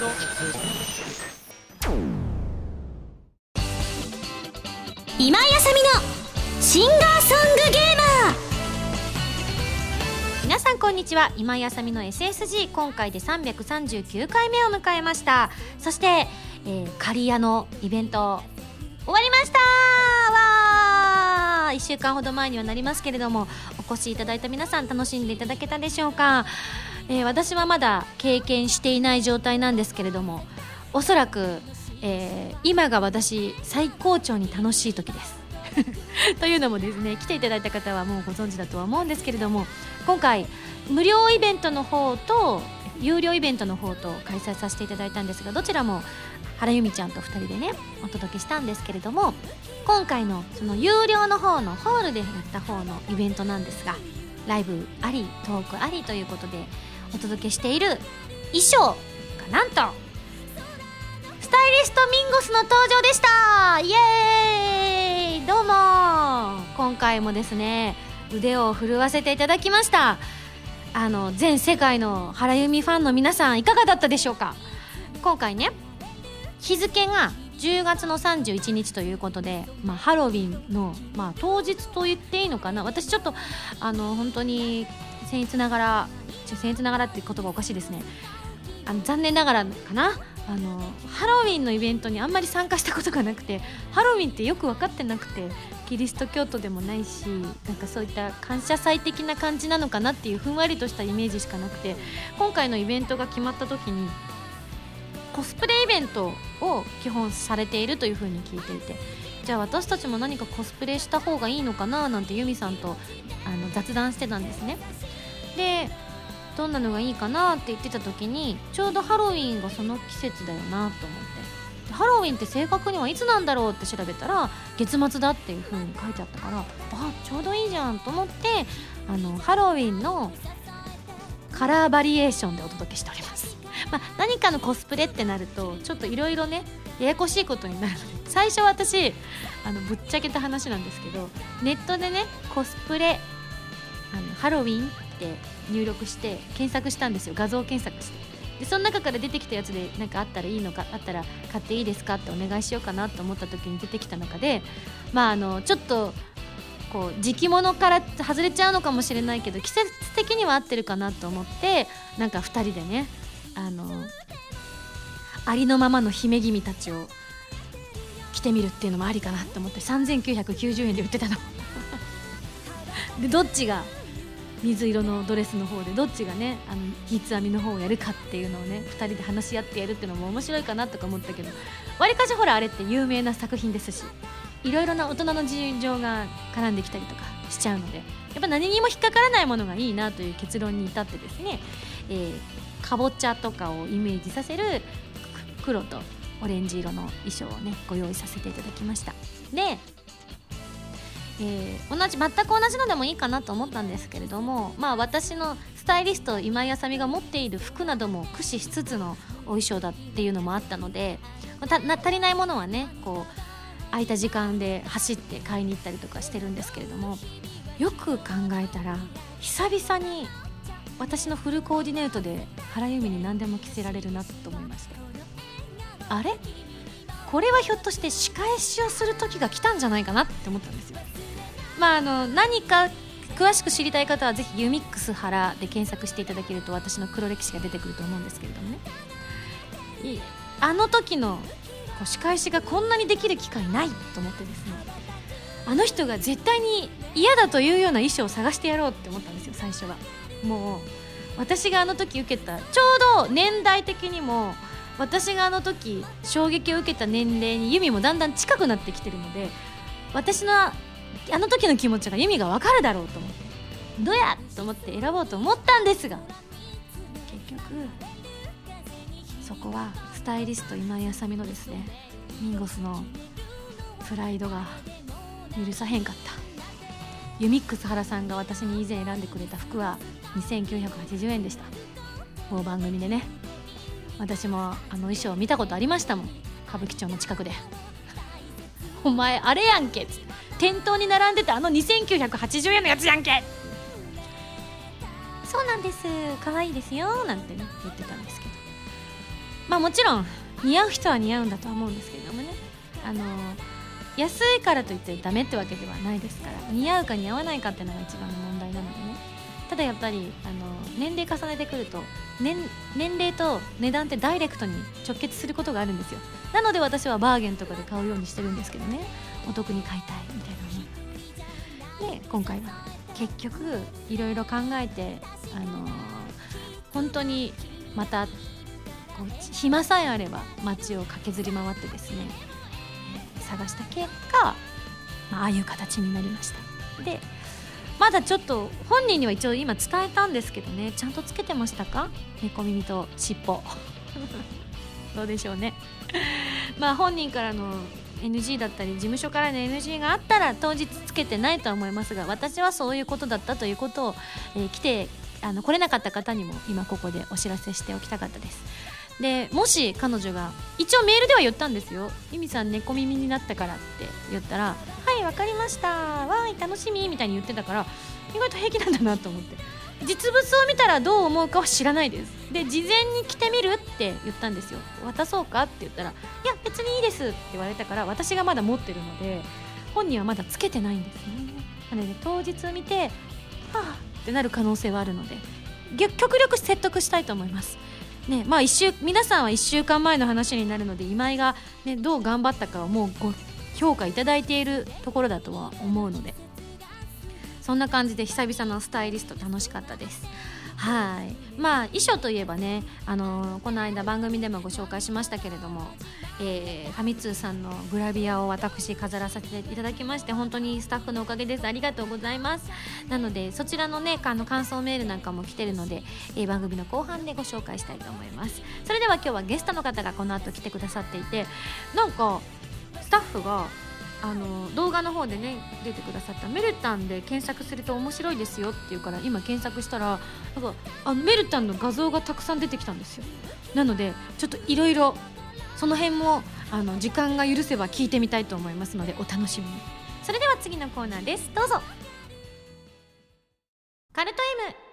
今井あさみのシンガーソングゲーマー。皆さんこんにちは。今井あさみの SSG 今回で339回目を迎えました。そして、えー、刈谷のイベント終わりました。わー。1週間ほど前にはなりますけれどもお越しいただいた皆さん楽しんでいただけたでしょうか、えー、私はまだ経験していない状態なんですけれどもおそらく、えー、今が私最高潮に楽しい時です。というのもですね来ていただいた方はもうご存知だとは思うんですけれども今回無料イベントの方と有料イベントの方と開催させていただいたんですがどちらも原由美ちゃんと2人でねお届けしたんですけれども今回のその有料の方のホールでやった方のイベントなんですがライブありトークありということでお届けしている衣装がなんと。スタイリストミンゴスの登場でした。イエーイ。どうも。今回もですね腕を震わせていただきました。あの全世界の原由美ファンの皆さんいかがだったでしょうか。今回ね日付が10月の31日ということで、まあ、ハロウィンの、まあ、当日と言っていいのかな。私ちょっとあの本当に僭越ながら僭越ながらって言葉おかしいですね。あの残念ながらかな？あのハロウィンのイベントにあんまり参加したことがなくてハロウィンってよく分かってなくてキリスト教徒でもないしなんかそういった感謝祭的な感じなのかなっていうふんわりとしたイメージしかなくて今回のイベントが決まった時にコスプレイベントを基本されているというふうに聞いていてじゃあ私たちも何かコスプレした方がいいのかな？なんてユミさんとあの雑談してたんですね。でどんなのがいいかなって言ってた時にちょうどハロウィンがその季節だよなと思って。ハロウィンって正確にはいつなんだろうって調べたら月末だっていう風に書いてあったからあちょうどいいじゃんと思ってあのハロウィンのカラーバリエーションでお届けしております。まあ、何かのコスプレってなるとちょっといろいろねややこしいことになるので最初私あのぶっちゃけた話なんですけどネットでねコスプレあのハロウィンって入力して検索したんですよ。画像検索して。でその中から出てきたやつで何かあったらいいのかあったら買っていいですか？ってお願いしようかなと思った時に出てきた中でまああのちょっとこう時期物から外れちゃうのかもしれないけど季節的には合ってるかなと思ってなんか2人でねあのありのままの姫君たちを着てみるっていうのもありかなと思って3990円で売ってたの。でどっちが水色のドレスの方でどっちがねあの三つ編みの方をやるかっていうのをね2人で話し合ってやるっていうのも面白いかなとか思ったけどわりかしほらあれって有名な作品ですしいろいろな大人の事情が絡んできたりとかしちゃうのでやっぱ何にも引っかからないものがいいなという結論に至ってですね、えー、かぼちゃとかをイメージさせる黒とオレンジ色の衣装をねご用意させていただきました。で、えー、同じ全く同じのでもいいかなと思ったんですけれどもまあ私のスタイリスト今井あさみが持っている服なども駆使しつつのお衣装だっていうのもあったのでた足りないものはねこう空いた時間で走って買いに行ったりとかしてるんですけれどもよく考えたら久々に私のフルコーディネートで原由美に何でも着せられるなと思いました。あれ？これはひょっとして仕返しをする時が来たんじゃないかなって思ったんですよ。まああの何か詳しく知りたい方はぜひユミックス原で検索していただけると私の黒歴史が出てくると思うんですけれどもね。あの時のこう仕返しがこんなにできる機会ないと思ってですねあの人が絶対に嫌だというような衣装を探してやろうって思ったんですよ最初は。もう私があの時受けたちょうど年代的にも私があの時衝撃を受けた年齢にユミもだんだん近くなってきてるので私のあの時の気持ちがユミが分かるだろうと思ってどやと思って選ぼうと思ったんですが結局そこはスタイリスト今井あさみのですねミンゴスのプライドが許さへんかった。ユミックス原さんが私に以前選んでくれた服は2980円でした。某番組でね私もあの衣装見たことありましたもん。歌舞伎町の近くで。お前あれやんけっつって。店頭に並んでたあの2980円のやつやんけ。そうなんです。可愛いですよなんてね言ってたんですけど。まあもちろん似合う人は似合うんだとは思うんですけれどもね。あの安いからといってダメってわけではないですから似合うか似合わないかっていうのが一番の問題なのでね。ただやっぱりあの年齢重ねてくると年年齢と値段ってダイレクトに直結することがあるんですよ。なので私はバーゲンとかで買うようにしてるんですけどねお得に買いたいみたいな思いで今回は結局いろいろ考えてあの本当にまたこう暇さえあれば街を駆けずり回ってですね、探した結果、まあああいう形になりました。でまだちょっと本人には一応今伝えたんですけどねちゃんとつけてましたか？猫耳と尻尾。どうでしょうね。まあ本人からの NG だったり事務所からの NG があったら当日つけてないとは思いますが私はそういうことだったということを、えー来てあの来れなかった方にも今ここでお知らせしておきたかったです。でもし彼女が一応メールでは言ったんですよ「ゆみさん猫耳になったから」って言ったら「はいわかりました。わーい楽しみ」みたいに言ってたから意外と平気なんだなと思って。実物を見たらどう思うかは知らないです。で事前に着てみるって言ったんですよ。渡そうかって言ったら「いや別にいいです」って言われたから私がまだ持ってるので本人はまだつけてないんですね。なので当日見て「はあ」ってなる可能性はあるので極力説得したいと思います。ねまあ、一週皆さんは1週間前の話になるので今井が、ね、どう頑張ったかはもうご評価いただいているところだとは思うので。そんな感じで久々のスタイリスト楽しかったです。はい。まあ衣装といえばね、あのーこの間番組でもご紹介しましたけれども、えーファミ通さんのグラビアを私飾らせていただきまして本当にスタッフのおかげです。ありがとうございます。なのでそちらのねあの感想メールなんかも来てるので、えー番組の後半でご紹介したいと思います。それでは今日はゲストの方がこの後来てくださっていてなんかスタッフがあの動画の方でね出てくださったメルタンで検索すると面白いですよって言うから今検索したらなんかあのメルタンの画像がたくさん出てきたんですよ。なのでちょっといろいろその辺もあの時間が許せば聞いてみたいと思いますのでお楽しみに。それでは次のコーナーです。どうぞ。カルト M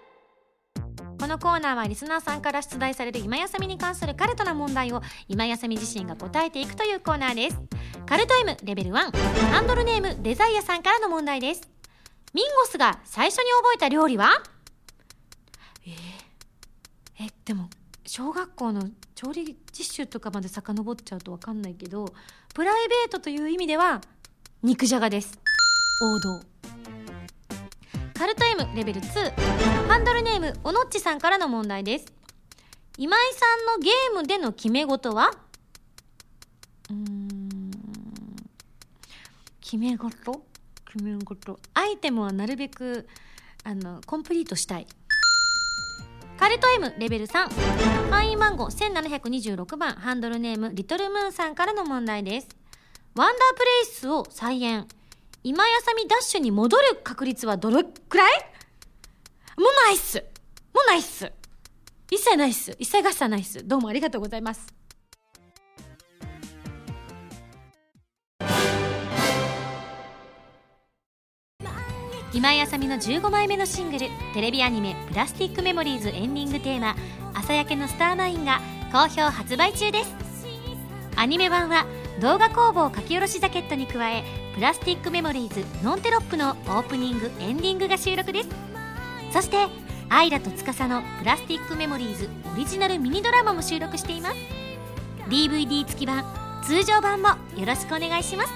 このコーナーはリスナーさんから出題される今休みに関するカルトな問題を今休み自身が答えていくというコーナーですカルト M レベル1ハンドルネームデザイアさんからの問題です。ミンゴスが最初に覚えた料理はえーえでも小学校の調理実習とかまで遡っちゃうと分かんないけどプライベートという意味では肉じゃがです。王道カルト M レベル2ハンドルネームおのっちさんからの問題です。今井さんのゲームでの決め事は？うん。決め事？決め事。アイテムはなるべくあのコンプリートしたい。カルト M レベル3会員番号1726番。ハンドルネームリトルムーンさんからの問題です。ワンダープレイスを再演今やさみダッシュに戻る確率はどれくらい？もうないっす。もうないっす。一切ないっす。一切合切ないっす。どうもありがとうございます。今井あさみの15枚目のシングルテレビアニメ「プラスティックメモリーズ」エンディングテーマ「朝焼けのスターマイン」が好評発売中です。アニメ版は動画工房書き下ろしジャケットに加え「プラスティックメモリーズノンテロップ」のオープニングエンディングが収録です。そしてアイラと司の「プラスティックメモリーズ」オリジナルミニドラマも収録しています。DVD 付き版通常版もよろしくお願いします。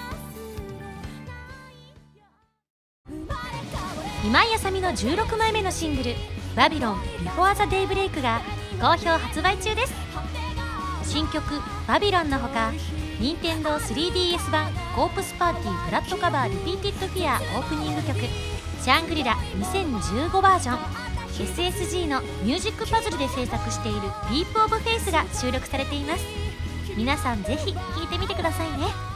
今井麻美の16枚目のシングル「バビロン before the daybreak」が好評発売中です。新曲「バビロン」のほか任天堂 3DS 版「 Corpse Party Blood Covered Repeated Fear」オープニング曲「シャングリラ2015バージョン」SSG のミュージックパズルで制作している「ディープオブフェイスが収録されています。皆さんぜひ聴いてみてくださいね。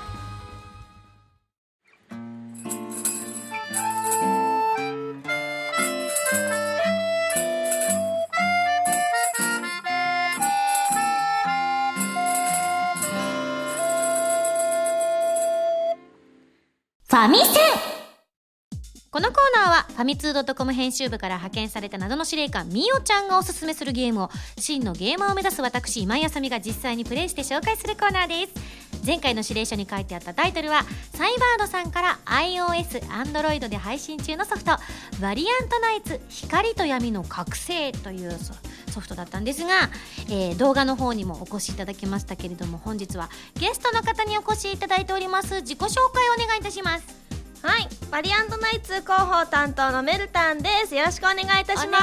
ファミツー .com 編集部から派遣された謎の司令官みおちゃんがおすすめするゲームを真のゲーマーを目指す私今井あさみが実際にプレイして紹介するコーナーです前回の指令書に書いてあったタイトルはサイバードさんから iOS、Android で配信中のソフト「バリアントナイツ光と闇の覚醒」というソソフトだったんですが、えー動画の方にもお越しいただきましたけれども本日はゲストの方にお越しいただいております。自己紹介をお願いいたします。はい、バリアントナイツ広報担当のメルタンです。よろしくお願いいたします。お願いし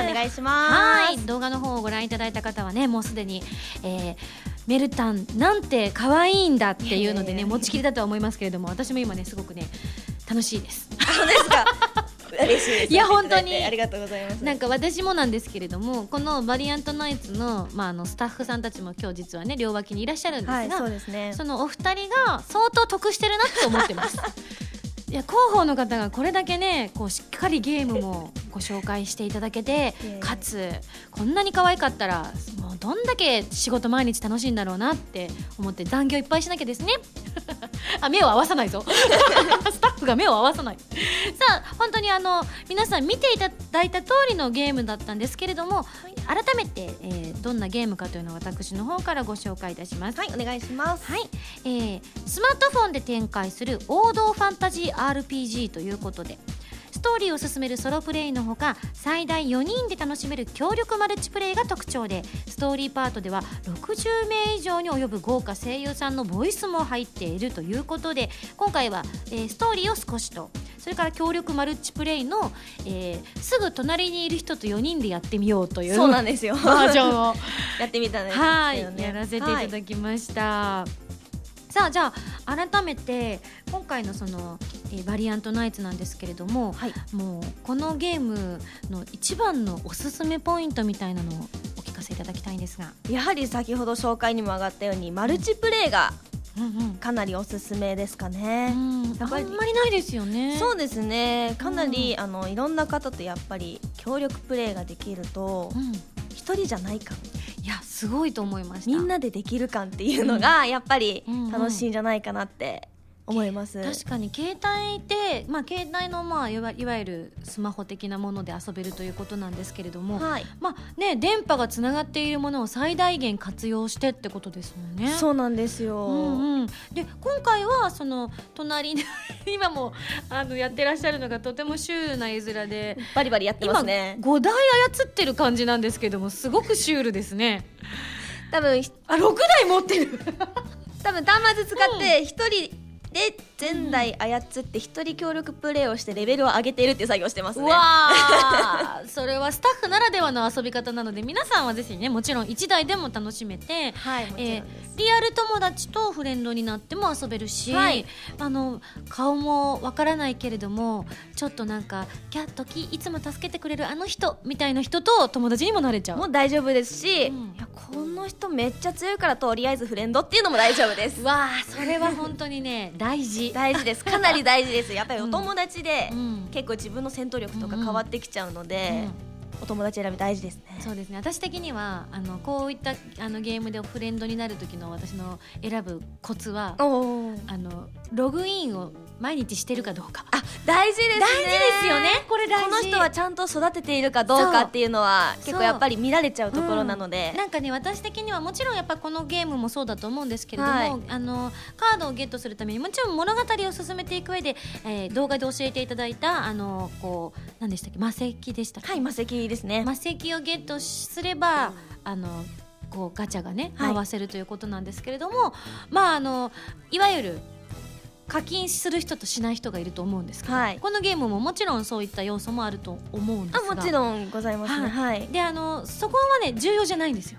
ますお願いします。はい動画の方をご覧いただいた方はねもうすでに、えーメルタンなんて可愛いんだっていうのでね持ちきりだとは思いますけれども私も今ねすごくね楽しいですそうですか。嬉しい。いや本当にありがとうございます。なんか私もなんですけれどもこのバリアントナイツの,、まああのスタッフさんたちも今日実はね両脇にいらっしゃるんですが、はい、そうですね。そのお二人が相当得してるなって思ってます いや広報の方がこれだけねこうしっかりゲームもご紹介していただけてかつこんなに可愛かったらもうどんだけ仕事毎日楽しいんだろうなって思って残業いっぱいしなきゃですね。あ目を合わさないぞ。スタッフが目を合わさない。さあ本当にあの皆さん見ていただいた通りのゲームだったんですけれども改めて、えーどんなゲームかというのを私の方からご紹介いたします。はい、お願いします。はい、えースマートフォンで展開する王道ファンタジー RPG ということでストーリーを進めるソロプレイのほか最大4人で楽しめる協力マルチプレイが特徴でストーリーパートでは60名以上に及ぶ豪華声優さんのボイスも入っているということで今回は、えーストーリーを少しとそれから協力マルチプレイの、えーすぐ隣にいる人と4人でやってみようというそうなんですよ。バージョンを やってみたんですはい。やらせていただきました。さあじゃあ改めて今回のその、えーバリアントナイツなんですけれども、はい。もうこのゲームの一番のおすすめポイントみたいなのをお聞かせいただきたいんですが、やはり先ほど紹介にも上がったようにマルチプレイがうんうんかなりおすすめですかうね。ん、やっぱりあんまりないですよね。そうですね。かなり、あのいろんな方とやっぱり協力プレイができるとうん、一人じゃない感、いやすごいと思いました。みんなでできる感っていうのがやっぱりうん楽しいんじゃないかなって思います。確かに携帯で、まあ、携帯の、まあ、いわいわゆるスマホ的なもので遊べるということなんですけれども、はい。まあね、電波がつながっているものを最大限活用してってことですもんね。そうなんですよ。うんうん、で今回はその隣に 今もあのやってらっしゃるのがとてもシュールな絵面でバリバリやってま今すね。5台操ってる感じなんですけどもすごくシュールですね多分ひあ6台持ってる多分端末使って一人で全台操って一人協力プレイをしてレベルを上げているっていう作業をしてますね。わあ それはスタッフならではの遊び方なので皆さんはぜひねもちろん1台でも楽しめてはい、え。ーリアル友達とフレンドになっても遊べるし、はいあの顔もわからないけれどもちょっとなんかキャットキいつも助けてくれるあの人みたいな人と友達にもなれちゃうもう大丈夫ですし、うんいやこの人めっちゃ強いからとりあえずフレンドっていうのも大丈夫です。わあそれは本当にね大事大事です。かなり大事です。やっぱりお友達で、うん結構自分の戦闘力とか変わってきちゃうので、お友達選び大事ですね。そうですね私的にはあのこういったあのゲームでフレンドになる時の私の選ぶコツは。あのログインを毎日してるかどうか。あ、大事ですね。大事ですよね。これ大事。この人はちゃんと育てているかどうかっていうのは結構やっぱり見られちゃうところなので、なんかね私的にはもちろんやっぱこのゲームもそうだと思うんですけれども、はい。あのカードをゲットするためにもちろん物語を進めていく上で、えー動画で教えていただいたあのこう何でしたっけ魔石でしたっけ、はい、魔石ですね。魔石をゲットすればあのこうガチャがねはい。回せるということなんですけれども、まああのいわゆる課金する人としない人がいると思うんですけど、はいこのゲームももちろんそういった要素もあると思うんですあ、がもちろんございますね。はい。であのそこはね重要じゃないんですよ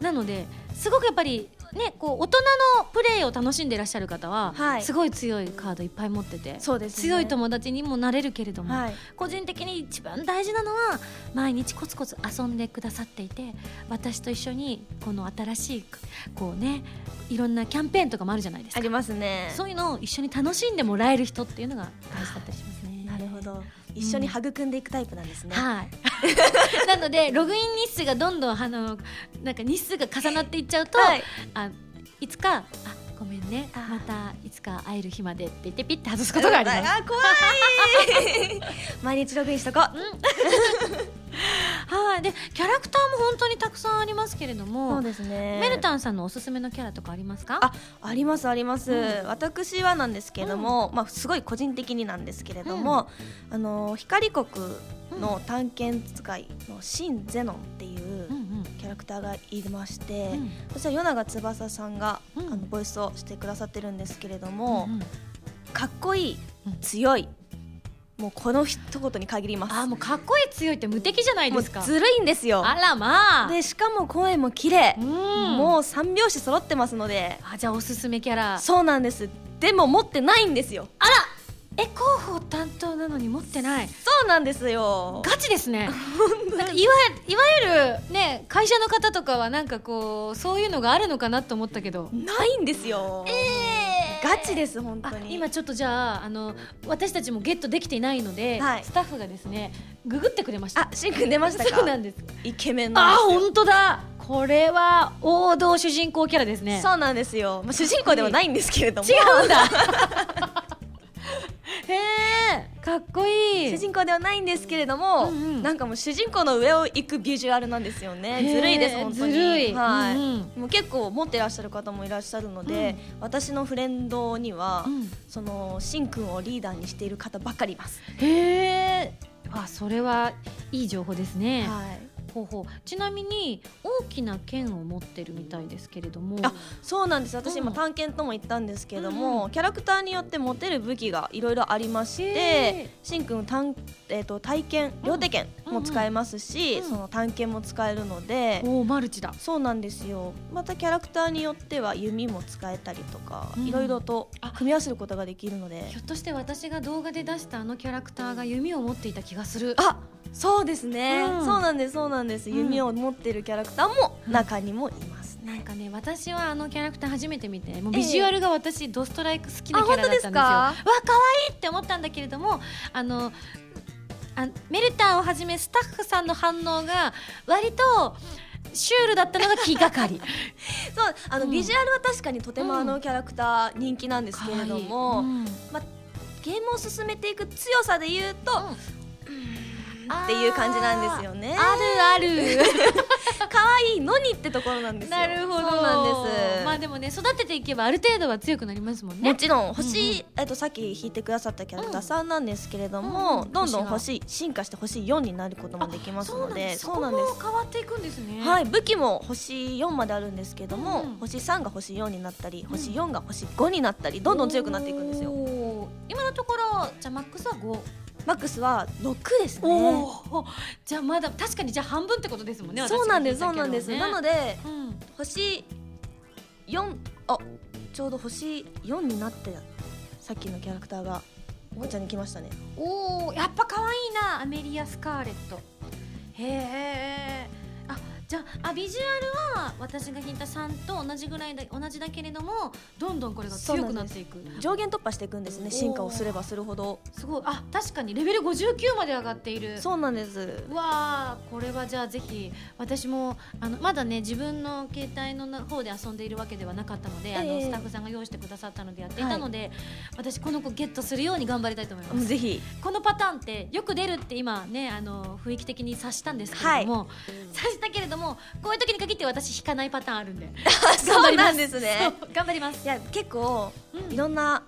なのですごくやっぱりねこう大人のプレイを楽しんでいらっしゃる方は、はいすごい強いカードいっぱい持っててそうですね強い友達にもなれるけれども、はい。個人的に一番大事なのは毎日コツコツ遊んでくださっていて私と一緒にこの新しいこうねいろんなキャンペーンとかもあるじゃないですかありますね。そういうのを一緒に楽しんでもらえる人っていうのが大事だったりしますねなるほど。一緒に育んでいくタイプなんですね。はい。なのでログイン日数がどんどんあのなんか日数が重なっていっちゃうと、はいあいつかあごめんね。またいつか会える日までって言ってピッて外すことがあります。あ怖い。毎日ログインしとこう。はいでキャラクターも本当にたくさんありますけれどもそうですね。メルタンさんのおすすめのキャラとかありますか？あありますあります、うん。私はなんですけれども、まあすごい個人的になんですけれども、あの光国の探検使いのシン・ゼノンっていううんうん。キャラクターがいまして、うん。そちら与永翼さんが、うん。あのボイスをしてくださってるんですけれども、うんうん。かっこいいうん強いもうこの一言に限ります。あもうかっこいい強いって無敵じゃないですか。もうずるいんですよ。あらまあ。でしかも声も綺麗。うん。もう三拍子揃ってますので。あじゃあおすすめキャラ。そうなんです。でも持ってないんですよ。あらえ広報担当なのに持ってない。そうなんですよ。ガチですね。なんかいわいわゆるね会社の方とかはなんかこうそういうのがあるのかなと思ったけど。ないんですよ、えガチです本あ当に。今ちょっとじゃああの私たちもゲットできていないので、はい。スタッフがですねググってくれました。あしんくん出ましたか？そうなんです。イケメンあ本当だ。これは王道主人公キャラですね。そうなんですよ、まあ、主人公ではないんですけれども。違うんだ へえかっこいい。主人公ではないんですけれども、うんうん。なんかもう主人公の上を行くビジュアルなんですよね。ずるいです本当に。ずるい。はい、うんもう結構持ってらっしゃる方もいらっしゃるので、私のフレンドには、うん。そのしんくんをリーダーにしている方ばかりいます、へえあそれはいい情報ですね、はいほうほう。ちなみに大きな剣を持ってるみたいですけれども。あそうなんです。私うん。今探検とも言ったんですけれども、うんうん。キャラクターによって持てる武器がいろいろありましへてしんくん探、えー、と体験両手剣も使えますし、うんうん。その探検も使えるので、おおマルチだ。そうなんですよ。またキャラクターによっては弓も使えたりとか、うん。いろいろとあ組み合わせることができるので。ひょっとして私が動画で出したあのキャラクターが弓を持っていた気がする。あそうですね、うん。そうなんですそうなんです、うん弓を持ってるキャラクターも中にもいますね、なんかね私はあのキャラクター初めて見てもうビジュアルが私、ドストライク好きなあキャラだったんですよ。本当ですか？わ可愛いって思ったんだけれどもあのあメルタンをはじめスタッフさんの反応が割とシュールだったのが気がかり。そうあの、うん。ビジュアルは確かにとてもあのうんキャラクター人気なんですけれども、可愛い。うん。まあ、ゲームを進めていく強さで言うと、うんっていう感じなんですよね。あるある。可愛いのにってところなんですよ。なるほど。なんです、まあでもね育てていけばある程度は強くなりますもんね。もちろん星、うんうん。えっと、さっき弾いてくださったキャラクターさんなんですけれども、うん。うんどんどん星星進化して星4になることもできますのでそうなんです。そこも変わっていくんですね。はい、武器も星4まであるんですけども、うん。星3が星4になったり星4が星5になったりどんどん強くなっていくんですよ。今のところじゃあマックスは5マックスは6ですね。おおじゃあまだ確かにじゃあ半分ってことですもんねそうなんですね。そうなんです、なのでうん星4あちょうど星4になってさっきのキャラクターがこちらに来ましたね。おおやっぱ可愛いなアメリア・スカーレット。へえあじゃああビジュアルは私が引いた3と同じぐらいだ同じだけれどもどんどんこれが強くなっていく。上限突破していくんですね進化をすればするほど。すごい。あ確かにレベル59まで上がっている。そうなんです。うわーこれはじゃあぜひ私もあのまだね自分の携帯のな方で遊んでいるわけではなかったので、あのええ。スタッフさんが用意してくださったのでやっていたので、私この子ゲットするように頑張りたいと思います。ぜひ。このパターンってよく出るって今ねあの雰囲気的に察したんですけれども、察したけれどもこういう時に限って私引かないパターンあるんで。そうなんですね。頑張ります。いや結構うん。いろんな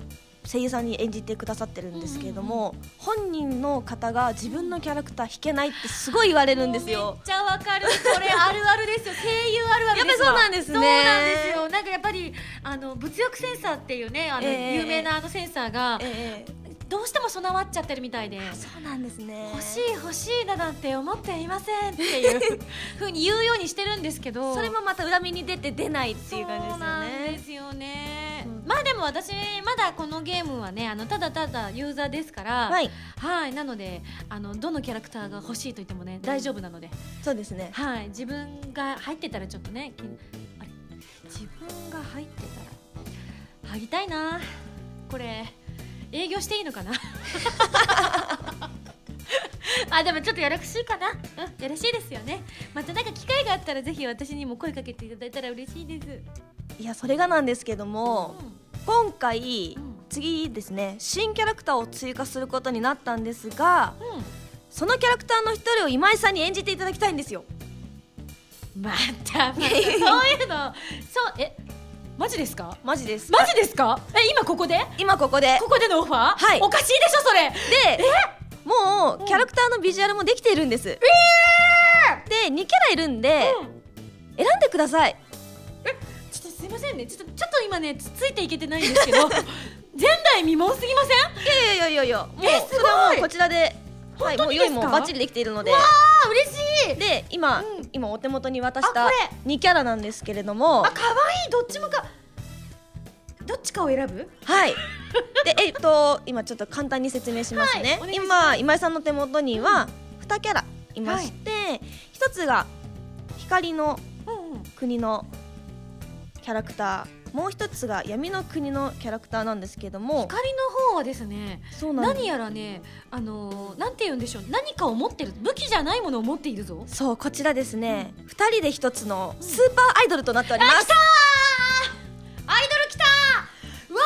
声優さんに演じてくださってるんですけれども、本人の方が自分のキャラクター弾けないってすごい言われるんですめよっちゃわかる。これあるあるですよ。声優あるあるですわ やっぱりそうなんですね。そうなんですよ。なんかやっぱりあの物欲センサーっていうねあの、ええ。有名なあのセンサーがええどうしても備わっちゃってるみたいで。そうなんですね。欲しい欲しいだなんて思っていませんっていう ふうに言うようにしてるんですけど。それもまた裏目に出て出ないっていう感じですよそうなんねですよね、うんまあでも私まだこのゲームはねあのただただユーザーですから。はい。はいなのであのどのキャラクターが欲しいと言ってもね大丈夫なので。そうですね。はい自分が入ってたらちょっとねきあれ？自分が入ってたら入りたいなこれ営業していいのかな？あでもちょっとやらしいかな？うんやらしいですよね。またなんか機会があったらぜひ私にも声かけていただいたら嬉しいです。いやそれがなんですけども今回次ですね新キャラクターを追加することになったんですがうんうん。そのキャラクターの一人を今井さんに演じていただきたいんですよ。またまたそういうの。そうえマジですか？マジです。マジですか？え今ここで？今ここで。ここでのオファー？はい。おかしいでしょそれ。でもうキャラクターのビジュアルもできているんです、で2キャラいるんで、選んでください。ちょっとすいませんね。ちょっとちょっと今ねつついていけてないんですけど 前代未聞すぎません？いやいやいやいやもうえすごい。それはもうこちらではいもう用本当にですか？意もバッチリできているので。あ嬉しいで今、うん。今お手元に渡したあこれ。2キャラなんですけれども。あ可愛い。どっちもかどっちかを選ぶ？はい。でえっと今ちょっと簡単に説明しますね、はい今今井さんの手元には2キャラいまして、一つが光の国のキャラクターもう一つが闇の国のキャラクターなんですけども光の方はですねそうなんです。何やらねあのーなんて言うんでしょう何かを持ってる武器じゃないものを持っているぞ。そうこちらですね、二人で一つのスーパーアイドルとなっております、アイドル来たー。わ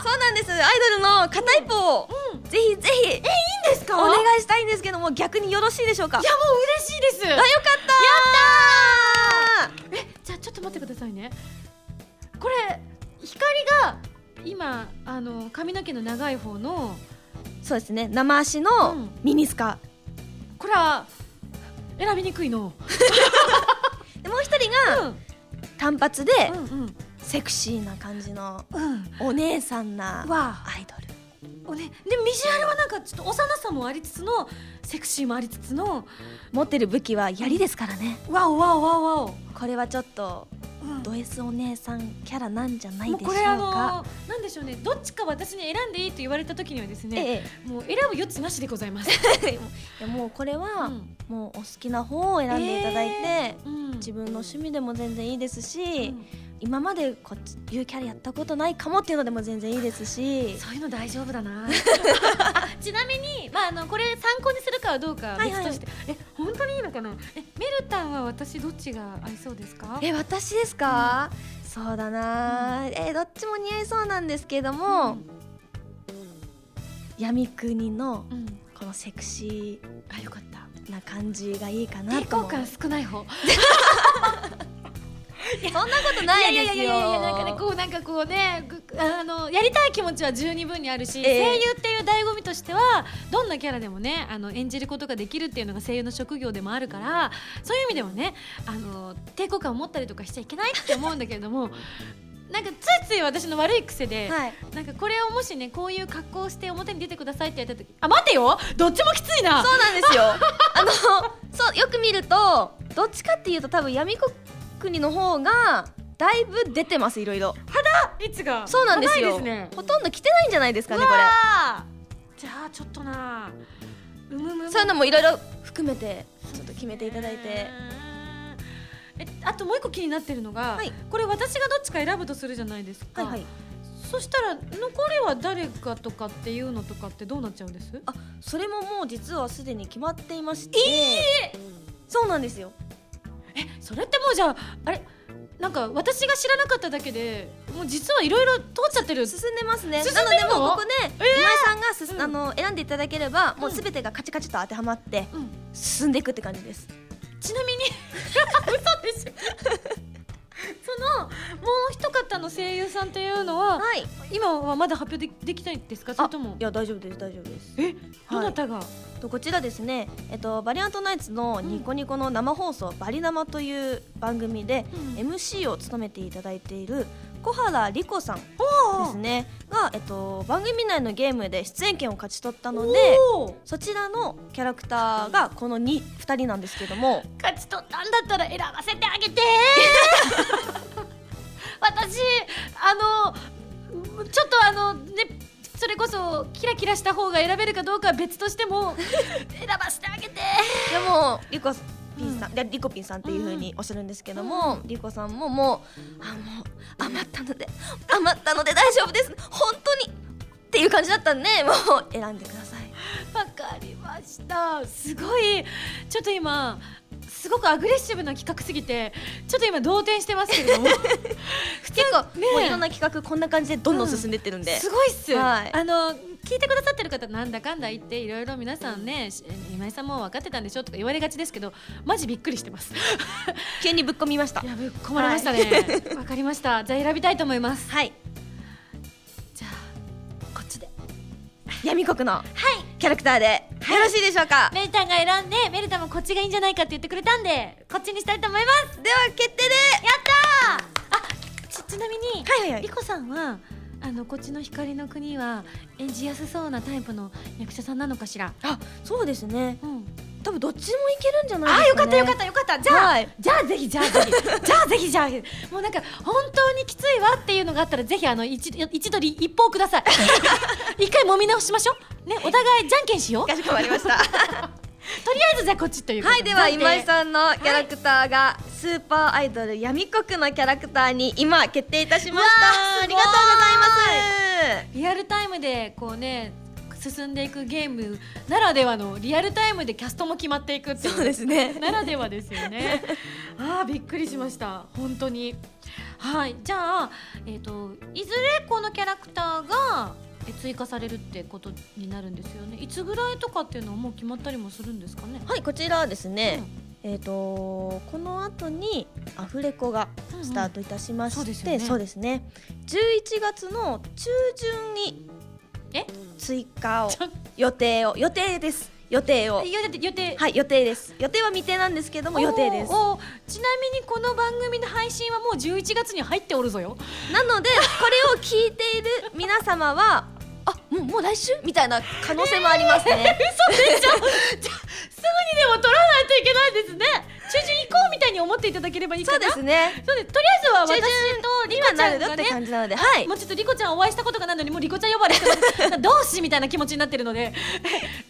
ー。そうなんです。アイドルの片一方を、うん。ぜひぜひえいいんですか？お願いしたいんですけども逆によろしいでしょうか？いやもう嬉しいです。あよかったえじゃあちょっと待ってくださいねこれ光が今あの髪の毛の長い方のそうですね。生足のうん。ミニスカ、これは選びにくいの。でもう一人がうん。単発でうんうん。セクシーな感じのうん。お姉さんなわアイドル。おねでもビジュアルはなんかちょっと幼さもありつつのセクシーもありつつの持ってる武器は槍ですからね。わおわおわおわお、これはちょっとうんド S お姉さんキャラなんじゃないでしょうもうこれあかのなんでしょうね。どっちか私に選んでいいと言われた時にはですね、えもう選ぶ余地なしでございます、え いやもうこれは、うん。もうお好きな方を選んでいただいて、うん。自分の趣味でも全然いいですし、うん今までこっちいうキャラやったことないかもっていうのでも全然いいですし。そういうの大丈夫だな。あ ちなみに、まあ、あのこれ参考にするかはどうかは別として、え本当にいいのかな？えメルタンは私どっちが合いそうですか？え私ですか、そうだな、えどっちも似合いそうなんですけども、闇国のうん、このセクシあよかった。ーな感じがいいかな抵と思う。抗感少ない方 そんなことないですよいやいやいやいやなんかねこうなんかこうねぐあのやりたい気持ちは十二分にあるし、ええ。声優っていう醍醐味としてはどんなキャラでもねあの演じることができるっていうのが声優の職業でもあるからそういう意味ではねあの抵抗感を持ったりとかしちゃいけないって思うんだけれどもなんかついつい私の悪い癖で、はい。なんかこれをもしねこういう格好をして表に出てくださいって言った時あ待てよ！どっちもきついな！そうなんですよ。あのそうよく見るとどっちかっていうと多分闇国の方がだいぶ出てますいろいろ。いつがそうなんですよ。ね。ほとんど着てないんじゃないですかねこうわー。じゃあちょっとな。うむむそういうのもいろいろ含めてちょっと決めていただいて。えあともう一個気になってるのが、はい。これ私がどっちか選ぶとするじゃないですか、はいはい。そしたら残りは誰かとかっていうのとかってどうなっちゃうんです？あそれももう実はすでに決まっていまして。そうなんですよえそれってもうじゃああれ？なんか私が知らなかっただけでもう実はいろいろ通っちゃってる。進んでますね。進んなのでもうここでえー！今井さんがうん。あの選んでいただければもううん。すべてがカチカチと当てはまってうん。進んでいくって感じです。ちなみに 嘘でしょ。そのもう一方の声優さんというのははい。今はまだ発表でできないんですか？それとも？いや大丈夫です大丈夫です。えどなたが、とこちらですね、えっと、バリアントナイツのニコニコの生放送「バリ生」という番組で、うん。MC を務めていただいている小原莉子さんでおすねが、えっと、番組内のゲームで出演権を勝ち取ったのでそちらのキャラクターがこの 2, 2人なんですけども。勝ち取ったんだったら選ばせてあげて 私あのちょっとあのねそれこそキラキラした方が選べるかどうかは別としても 選ばせてあげて。でもリコピンさん、でリコピンさんっていう風におっしゃるんですけども、リコさんももうあもう余ったので余ったので大丈夫です。本当にっていう感じだったんでもう選んでください。わかりました。すごいちょっと今すごくアグレッシブな企画すぎてちょっと今動転してますけれども。結構、ねえ。もういろんな企画こんな感じでどんどん進んでってるんで、すごいっす、はい。あの聞いてくださってる方なんだかんだ言っていろいろ皆さんねし今井さんも分かってたんでしょとか言われがちですけどマジびっくりしてます。急にぶっ込みました。いやぶっ込まれましたね。わ、かりました。じゃあ選びたいと思います。はい闇国のキャラクターで、よろしいでしょうか？メルタンが選んでメルタンもこっちがいいんじゃないかって言ってくれたんでこっちにしたいと思います。では決定でやったー！あちちなみに、はいはいはい。リコさんはあのこっちの光の国は演じやすそうなタイプの役者さんなのかしら、あそうですね。うん、多分どっちもいけるんじゃないですか、ね、よかったよかったよかった。じゃあ、はい。じゃあぜひじゃあぜひ。じゃあぜひ じゃあ。もうなんか本当にきついわっていうのがあったらぜひあの一一度り一報ください。一回揉み直しましょう。ねお互いじゃんけんしよう。とかしこまりましたりあえずじゃあこっちというはいでは今井んさんのキャラクターがスーパーアイドル闇国のキャラクターに今決定いたしました。ありがとうございます。リアルタイムでこうね進んでいくゲームならではのリアルタイムでキャストも決まっていくっていう。そうですね。ならではですよね。あーびっくりしました。本当に。はい。じゃあ、えー、といずれこのキャラクターがえ追加されるってことになるんですよね。いつぐらいとかっていうのはもう決まったりもするんですかね？はいこちらはですね、えー、とこの後にアフレコがスタートいたしまして、うんうんそうですよね。そうですね。11月の中旬にえ？追加を予定を予定です予定を。え予定予定。はい予定です。予定は未定なんですけども予定です。ちなみにこの番組の配信はもう11月に入っておるぞよ。なのでこれを聞いている皆様はあもうもう来週？みたいな可能性もありますね、嘘でしょ？じゃあすぐにでも取らないといけないですね。中旬行こうみたいに思っていただければいいかそうなですね。そうです。とりあえずは私中旬とリコち今なるよってゃんがね感じなのではい。もうちょっとリコちゃんお会いしたことがないのにもうリコちゃん呼ばれしてます。同志みたいな気持ちになってるので。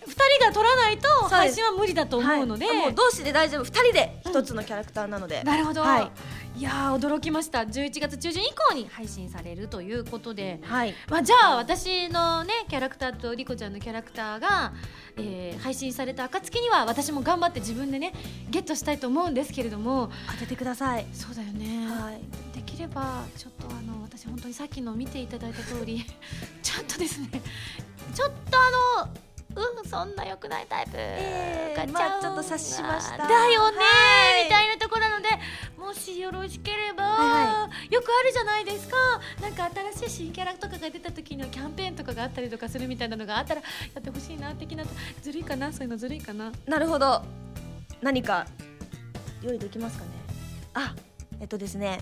二人が取らないとす配信は無理だと思うので、はい。もう同士で大丈夫。二人で一つのキャラクターなので、なるほど、はいい、やー驚きました。11月中旬以降に配信されるということで。はい。まあ、じゃあ私のねキャラクターとリコちゃんのキャラクターが、えー配信された暁には私も頑張って自分でねゲットしたいと思うんですけれども。当ててください。そうだよね、はい。できればちょっとあの私本当にさっきの見ていただいた通り。ちょっとですね。ちょっとあのうんそんな良くないタイプ。えーがちゃうまあちょっと察しました。だよね、はい。みたいなところなのでもしよろしければ、はよくあるじゃないですか。なんか新しい新キャラとかが出た時のキャンペーンとかがあったりとかするみたいなのがあったらやってほしいな的なずるいかな？そういうのずるいかな？なるほど。何か用意できますかね？あえっとですね。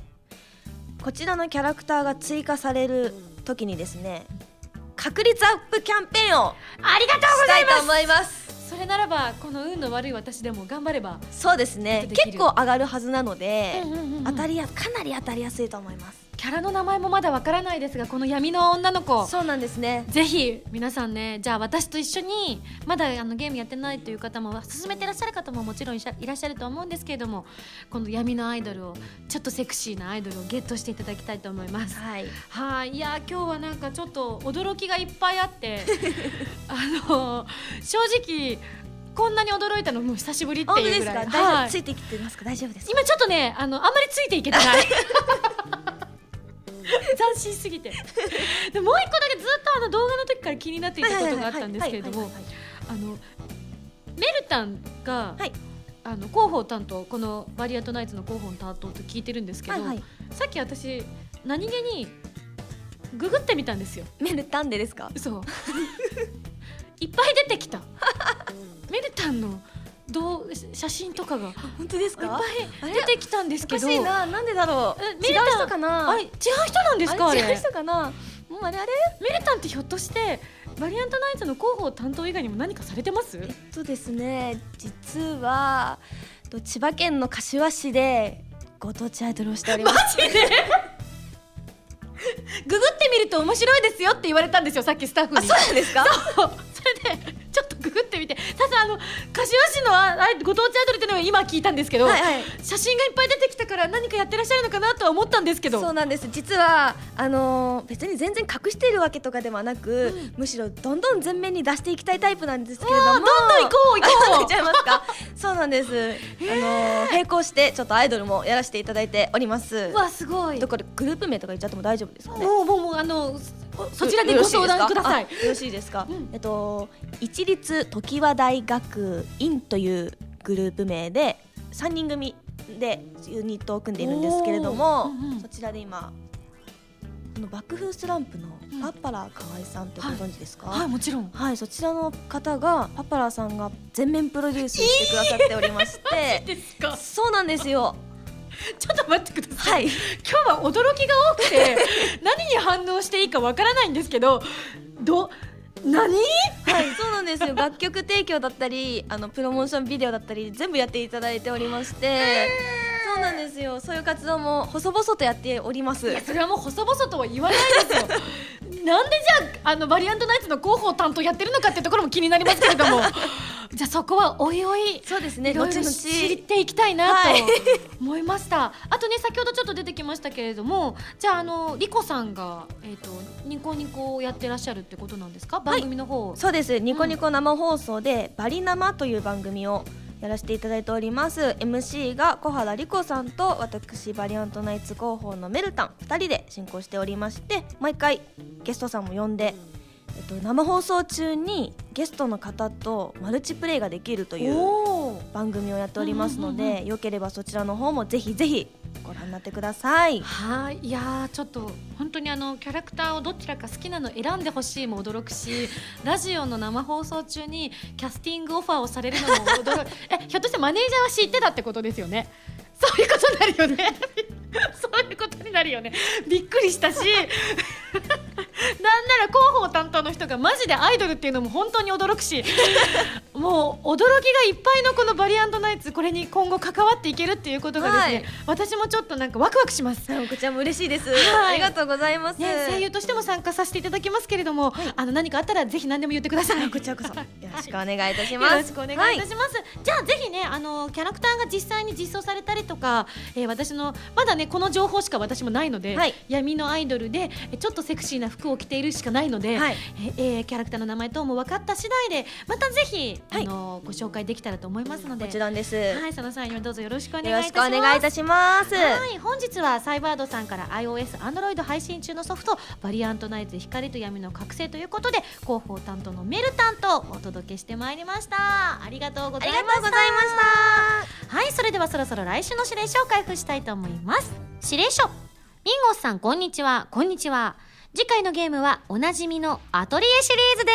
こちらのキャラクターが追加される時にですね確率アップキャンペーンをありがとうしたいと思います。それならばこの運の悪い私でも頑張ればそうですね。結構上がるはずなので、うんうんうんうん。当たりやかなり当たりやすいと思いますキャラの名前もまだわからないですがこの闇の女の子。そうなんですね。ぜひ皆さんねじゃあ私と一緒にまだあのゲームやってないという方も進めてらっしゃる方ももちろんいらっしゃると思うんですけれどもこの闇のアイドルをちょっとセクシーなアイドルをゲットしていただきたいと思います。はい。はい。いや今日はなんかちょっと驚きがいっぱいあって あの正直こんなに驚いたのも久しぶりっていうぐらい。はい。ついてきてますか？大丈夫ですか？今ちょっとねあのあんまりついていけてない 斬新すぎて。でもう一個だけずっとあの動画の時から気になっていたことがあったんですけれどもあのメルタンが、はい。あの広報担当このバリアントナイツの広報の担当と聞いてるんですけど、はいはい。さっき私何気にググってみたんですよ。メルタンでですか？そう。いっぱい出てきた。メルタンのどう写真とかが。いっ本当ですぱか？い出てきたんですおかけどしいな。なんでだろう？え違う人かな？あれ違う人なんですかあれ？違う人かな？もうあれあれ？メルタンってひょっとしてバリアントナイツの広報担当以外にも何かされてます？えっとですね実はと千葉県の柏市でご当地アイドルをしております。ググってみると面白いですよって言われたんですよさっきスタッフに。あそうなんですか？ググってみて。さすあの柏市のああご当地アイドルっていうのを今聞いたんですけど、はいはい。写真がいっぱい出てきたから何かやってらっしゃるのかなとは思ったんですけど。そうなんです。実はあのー別に全然隠しているわけとかではなく、むしろどんどん前面に出していきたいタイプなんですけれども。どんどん行こう行こう。あ行っちゃいますか。そうなんです、あのー。並行してちょっとアイドルもやらせていただいております。うわすごい。だからグループ名とか言っちゃっても大丈夫ですかね。もうもうもうあのそちらでご相談ください。よろしいですか？うん。えっと一律常盤大学院というグループ名で3人組でユニットを組んでいるんですけれども、うんうんそちらで今この爆風スランプのうんパッパラー河合さんってご存知ですか、はい。もちろん。はい、そちらの方がパッパラーさんが全面プロデュースしてくださっておりまして。ですか？そうなんですよちょっと待ってください、はい。今日は驚きが多くて 何に反応していいかわからないんですけどど何？はい、そうなんですよ。楽曲提供だったりあのプロモーションビデオだったり全部やっていただいておりまして、そうなんですよ。そういう活動も細々とやっております。それはもう細々とは言わないですよ。なんでじゃああのバリアントナイツの広報担当やってるのかっていうところも気になりますけれどもじゃあそこはおいおいそうですねいろ知っていきたいなとはい。思いました、あとね先ほどちょっと出てきましたけれどもじゃああのリコさんが、えー、とニコニコをやってらっしゃるってことなんですか？番組の方、そうです。ニコニコ生放送で「バリ生」という番組をやらせていただいております。MC が小原莉子さんと私バリアントナイツ広報のメルタン2人で進行しておりまして毎回ゲストさんも呼んで、えっと、生放送中にゲストの方とマルチプレイができるという番組をやっておりますので、うんうんうん。よければそちらの方もぜひぜひご覧になってください。はい。いやーちょっと本当にあのキャラクターをどちらか好きなの選んでほしいも驚くし ラジオの生放送中にキャスティングオファーをされるのも驚く。えひょっとしてマネージャーは知ってたってことですよね？そういうことになるよね そういうことになるよね。びっくりしたし。なんなら広報担当の人がマジでアイドルっていうのも本当に驚くし。もう驚きがいっぱいのこのバリアントナイツこれに今後関わっていけるっていうことがですね、はい。私もちょっとなんかワクワクします。こちらも嬉しいです、はい。ありがとうございます、ね、声優としても参加させていただきますけれども、あの何かあったらぜひ何でも言ってください。こちらこそ。よろしくお願いいたしよます。ろしくお願いいたします。じゃあぜひねあのキャラクターが実際に実装されたりとか、えー私のまだねこの情報しか私もないので、はい闇のアイドルでえちょっとセクシーな服を着ているしかないので、はいえーキャラクターの名前等も分かった次第でまたぜひ、はいあのご紹介できたらと思いますので、もちろんです。はいその際にはどうぞよろしくお願いいよろしくおたします。願いいたします。はい、本日はサイバードさんから iOS、Android 配信中のソフトバリアントナイツ光と闇の覚醒ということで広報担当のメルタンとお届けしてまいりましたありがとうごあざいましたりがとうございました。はいそれではそろそろ来週の指令書を開封したいと思います指令書ミンゴスさんこんにちは。こんにちは。次回のゲームはおなじみのアトリエシリーズで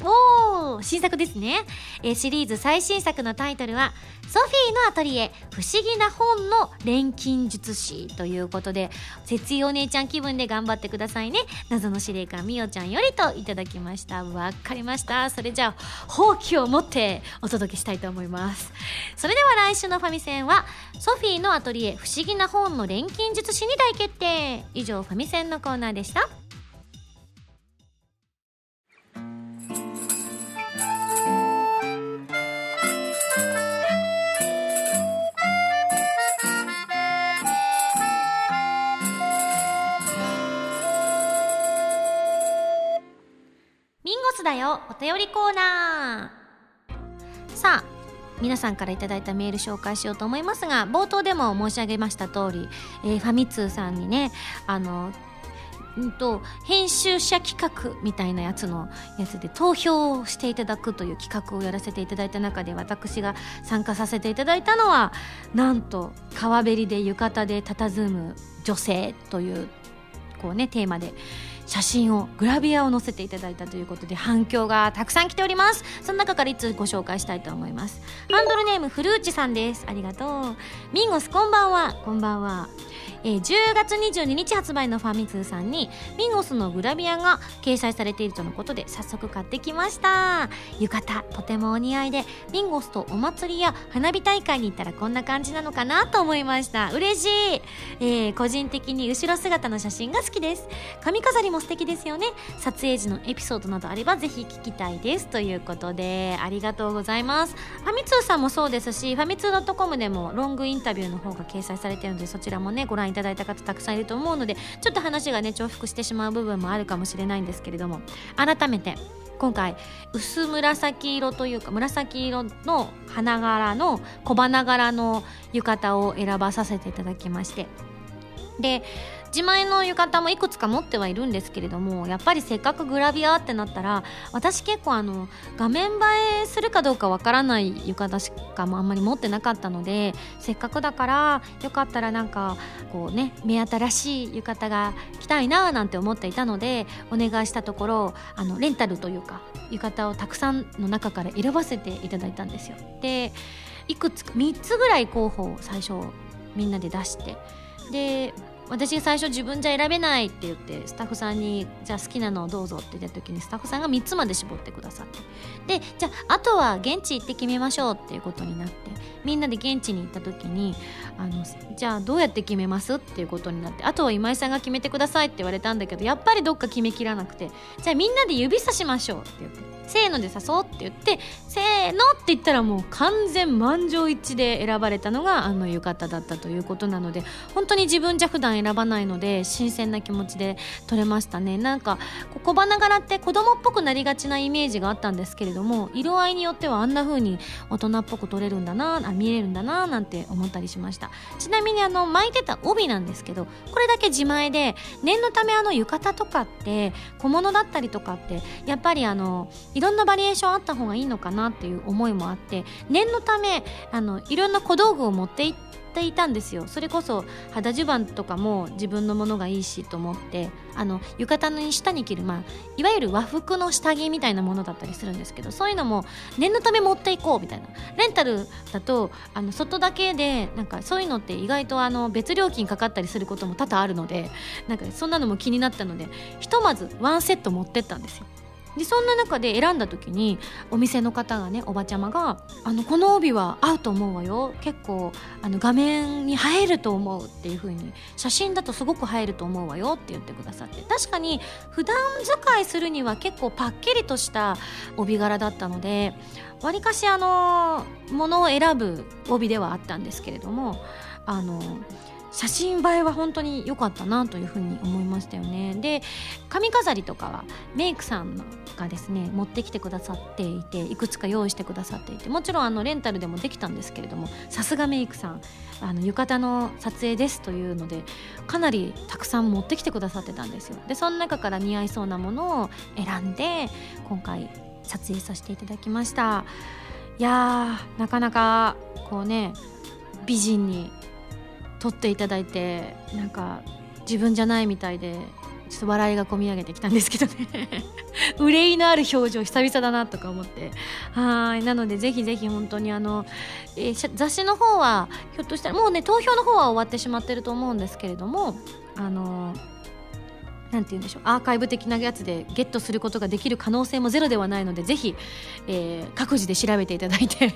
す。おー新作ですね、えーシリーズ最新作のタイトルはソフィーのアトリエ不思議な本の錬金術師ということで節井お姉ちゃん気分で頑張ってくださいね。謎の司令官みおちゃんよりといただきました。わかりました。それじゃあ放棄を持ってお届けしたいと思います。それでは来週のファミセンはソフィーのアトリエ不思議な本の錬金術師に大決定。以上ファミセンのコーナーでした。ミンゴスだよお便りコーナー。さあ皆さんからいただいたメール紹介しようと思いますが冒頭でも申し上げました通り、えーファミ通さんにねあのうんと編集者企画みたいなやつのやつで投票をしていただくという企画をやらせていただいた中で私が参加させていただいたのはなんと川べりで浴衣で佇む女性というこうねテーマで写真をグラビアを載せていただいたということで反響がたくさん来ております。その中から一通ご紹介したいと思います。ハンドルネームフルーチさんです。ありがとう。ミンゴスこんばんは。こんばんは、えー10月22日発売のファミ通さんにミンゴスのグラビアが掲載されているとのことで早速買ってきました。浴衣とてもお似合いでミンゴスとお祭りや花火大会に行ったらこんな感じなのかなと思いました。嬉しい、えー個人的に後ろ姿の写真が好きです。髪飾りも素敵ですよね。撮影時のエピソードなどあればぜひ聞きたいです。ということでありがとうございます。ファミ通さんもそうですしファミ通 .com でもロングインタビューの方が掲載されているのでそちらもねご覧いただいた方たくさんいると思うのでちょっと話がね重複してしまう部分もあるかもしれないんですけれども改めて今回薄紫色というか紫色の花柄の小花柄の浴衣を選ばさせていただきましてで自前の浴衣もいくつか持ってはいるんですけれどもやっぱりせっかくグラビアってなったら私結構あの画面映えするかどうかわからない浴衣しかもあんまり持ってなかったのでせっかくだからよかったらなんかこうね目新しい浴衣が着たいななんて思っていたのでお願いしたところあのレンタルというか浴衣をたくさんの中から選ばせていただいたんですよ。でいくつか3つぐらい候補を最初みんなで出してで私最初自分じゃ選べないって言ってスタッフさんにじゃあ好きなのをどうぞって言った時にスタッフさんが3つまで絞ってくださって。でじゃああとは現地行って決めましょうっていうことになってみんなで現地に行った時にあのじゃあどうやって決めますっていうことになってあとは今井さんが決めてくださいって言われたんだけどやっぱりどっか決めきらなくてじゃあみんなで指さしましょうって言って。せーので誘おうって言ってせーのって言ったらもう完全満場一致で選ばれたのがあの浴衣だったということなので本当に自分じゃ普段選ばないので新鮮な気持ちで撮れましたね。なんか小花柄って子供っぽくなりがちなイメージがあったんですけれども色合いによってはあんな風に大人っぽく撮れるんだなあ見れるんだななんて思ったりしました。ちなみにあの巻いてた帯なんですけどこれだけ自前で念のためあの浴衣とかって小物だったりとかってやっぱりあのいろんなバリエーションあった方がいいのかなっていう思いもあって念のためあのいろんな小道具を持っていっていたんですよ。それこそ肌襦袢とかも自分のものがいいしと思ってあの浴衣の下に着る、まあ、いわゆる和服の下着みたいなものだったりするんですけどそういうのも念のため持っていこうみたいな。レンタルだとあの外だけでなんかそういうのって意外とあの別料金かかったりすることも多々あるのでなんかそんなのも気になったのでひとまずワンセット持ってったんですよ。でそんな中で選んだ時にお店の方がねおばちゃまが「あのこの帯は合うと思うわよ。結構あの画面に映えると思う」っていう風に写真だとすごく映えると思うわよって言ってくださって。確かに普段使いするには結構パッキリとした帯柄だったのでわりかしあのものを選ぶ帯ではあったんですけれどもあの写真映えは本当に良かったなというふうに思いましたよね。で髪飾りとかはメイクさんがですね持ってきてくださっていていくつか用意してくださっていてもちろんあのレンタルでもできたんですけれどもさすがメイクさんあの浴衣の撮影ですというのでかなりたくさん持ってきてくださってたんですよ。でその中から似合いそうなものを選んで今回撮影させていただきました。いやーなかなかこうね美人に撮っていただいてなんか自分じゃないみたいでちょっと笑いがこみ上げてきたんですけどね。憂いのある表情久々だなとか思って。はい。なのでぜひぜひ本当にあの、えー雑誌の方はひょっとしたらもうね投票の方は終わってしまってると思うんですけれどもあのなんて言うんでしょう。アーカイブ的なやつでゲットすることができる可能性もゼロではないのでぜひ、えー各自で調べていただいて。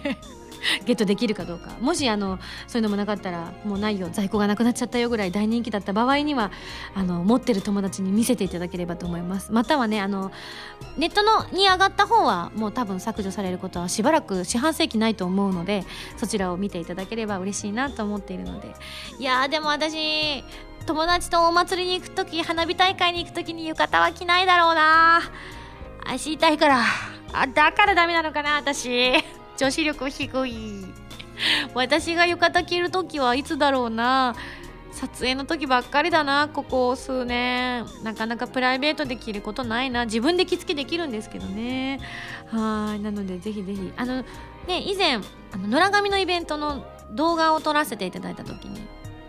ゲットできるかどうか。もしあのそういうのもなかったらもうないよ在庫がなくなっちゃったよぐらい大人気だった場合にはあの持ってる友達に見せていただければと思います。またはねあのネットのに上がった方はもう多分削除されることはしばらく四半世紀ないと思うのでそちらを見ていただければ嬉しいなと思っているので。いやでも私友達とお祭りに行く時花火大会に行く時に浴衣は着ないだろうな足痛いからあだからダメなのかな私女子力低い。私が浴衣着る時はいつだろうな。撮影の時ばっかりだなここ数年。なかなかプライベートで着ることないな。自分で着付けできるんですけどね。はいなのでぜひぜひ。あのね以前あの野良髪のイベントの動画を撮らせていただいた時に